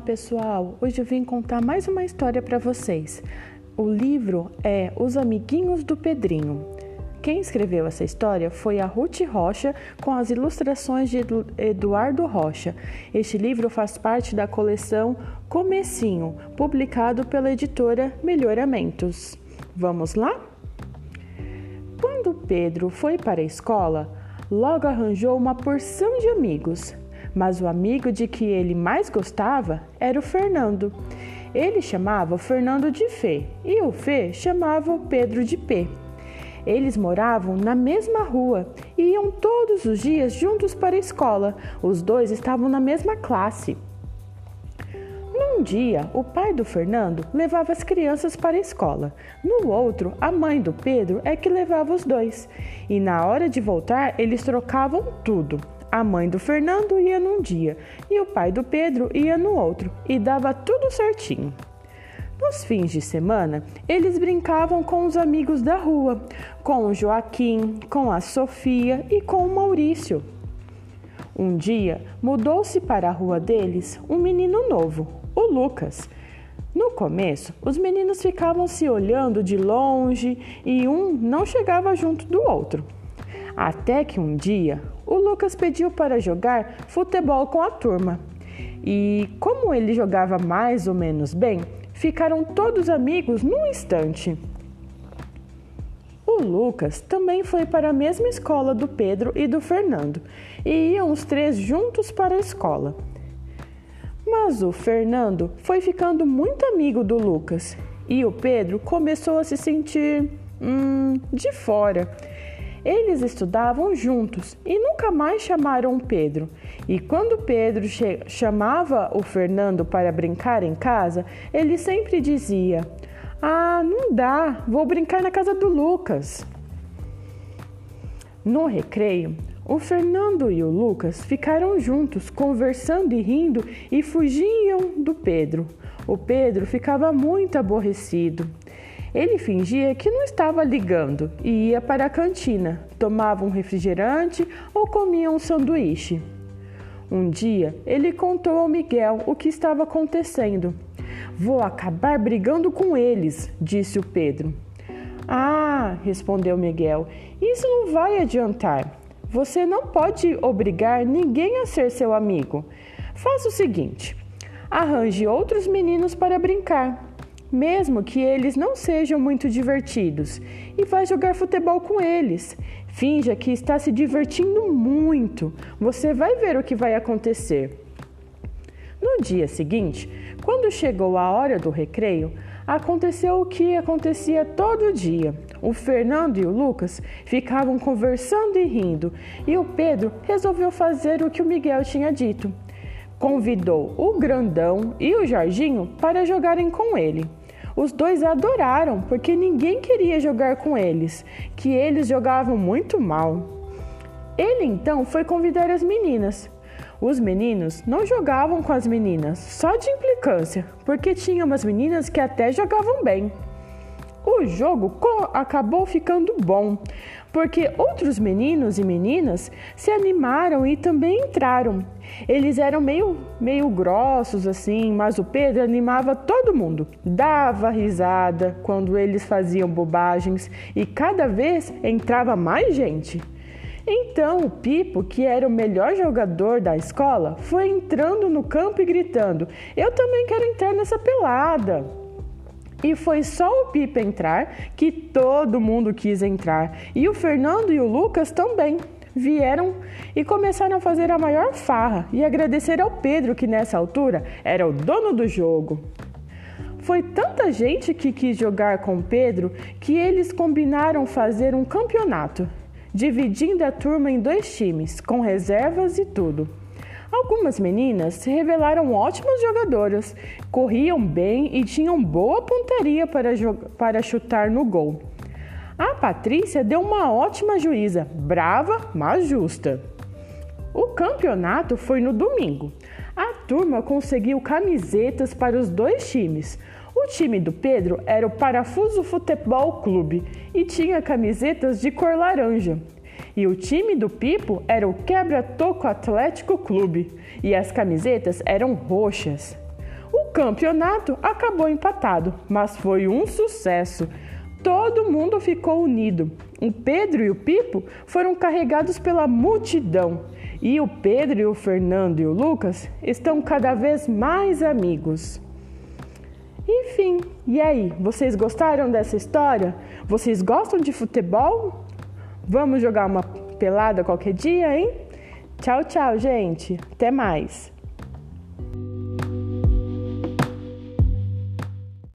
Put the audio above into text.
Olá pessoal, hoje eu vim contar mais uma história para vocês. O livro é Os Amiguinhos do Pedrinho. Quem escreveu essa história foi a Ruth Rocha, com as ilustrações de Eduardo Rocha. Este livro faz parte da coleção Comecinho, publicado pela editora Melhoramentos. Vamos lá? Quando Pedro foi para a escola, logo arranjou uma porção de amigos mas o amigo de que ele mais gostava era o Fernando. Ele chamava o Fernando de Fê e o Fê chamava o Pedro de P. Eles moravam na mesma rua e iam todos os dias juntos para a escola. Os dois estavam na mesma classe. Num dia, o pai do Fernando levava as crianças para a escola. No outro, a mãe do Pedro é que levava os dois. E na hora de voltar, eles trocavam tudo. A mãe do Fernando ia num dia e o pai do Pedro ia no outro, e dava tudo certinho. Nos fins de semana, eles brincavam com os amigos da rua, com o Joaquim, com a Sofia e com o Maurício. Um dia, mudou-se para a rua deles um menino novo, o Lucas. No começo, os meninos ficavam se olhando de longe e um não chegava junto do outro. Até que um dia o Lucas pediu para jogar futebol com a turma. E como ele jogava mais ou menos bem, ficaram todos amigos num instante. O Lucas também foi para a mesma escola do Pedro e do Fernando e iam os três juntos para a escola. Mas o Fernando foi ficando muito amigo do Lucas e o Pedro começou a se sentir hum, de fora eles estudavam juntos e nunca mais chamaram Pedro. E quando Pedro chamava o Fernando para brincar em casa, ele sempre dizia: Ah, não dá, vou brincar na casa do Lucas. No recreio, o Fernando e o Lucas ficaram juntos, conversando e rindo e fugiam do Pedro. O Pedro ficava muito aborrecido. Ele fingia que não estava ligando e ia para a cantina, tomava um refrigerante ou comia um sanduíche. Um dia, ele contou ao Miguel o que estava acontecendo. Vou acabar brigando com eles, disse o Pedro. Ah, respondeu Miguel, isso não vai adiantar. Você não pode obrigar ninguém a ser seu amigo. Faça o seguinte: arranje outros meninos para brincar mesmo que eles não sejam muito divertidos, e vai jogar futebol com eles. Finja que está se divertindo muito. Você vai ver o que vai acontecer. No dia seguinte, quando chegou a hora do recreio, aconteceu o que acontecia todo dia. O Fernando e o Lucas ficavam conversando e rindo, e o Pedro resolveu fazer o que o Miguel tinha dito. Convidou o Grandão e o Jorginho para jogarem com ele. Os dois adoraram, porque ninguém queria jogar com eles, que eles jogavam muito mal. Ele então foi convidar as meninas. Os meninos não jogavam com as meninas, só de implicância, porque tinha umas meninas que até jogavam bem. O jogo acabou ficando bom, porque outros meninos e meninas se animaram e também entraram. Eles eram meio, meio grossos assim, mas o Pedro animava todo mundo, dava risada quando eles faziam bobagens e cada vez entrava mais gente. Então o Pipo, que era o melhor jogador da escola, foi entrando no campo e gritando: Eu também quero entrar nessa pelada. E foi só o Pipa entrar que todo mundo quis entrar. E o Fernando e o Lucas também vieram e começaram a fazer a maior farra e agradecer ao Pedro, que nessa altura era o dono do jogo. Foi tanta gente que quis jogar com Pedro que eles combinaram fazer um campeonato, dividindo a turma em dois times, com reservas e tudo. Algumas meninas se revelaram ótimas jogadoras, corriam bem e tinham boa pontaria para, para chutar no gol. A Patrícia deu uma ótima juíza, brava, mas justa. O campeonato foi no domingo. A turma conseguiu camisetas para os dois times. O time do Pedro era o Parafuso Futebol Clube e tinha camisetas de cor laranja. E o time do Pipo era o Quebra-Toco Atlético Clube e as camisetas eram roxas. O campeonato acabou empatado, mas foi um sucesso. Todo mundo ficou unido. O Pedro e o Pipo foram carregados pela multidão. E o Pedro e o Fernando e o Lucas estão cada vez mais amigos. Enfim, e aí, vocês gostaram dessa história? Vocês gostam de futebol? Vamos jogar uma pelada qualquer dia, hein? Tchau, tchau, gente. Até mais.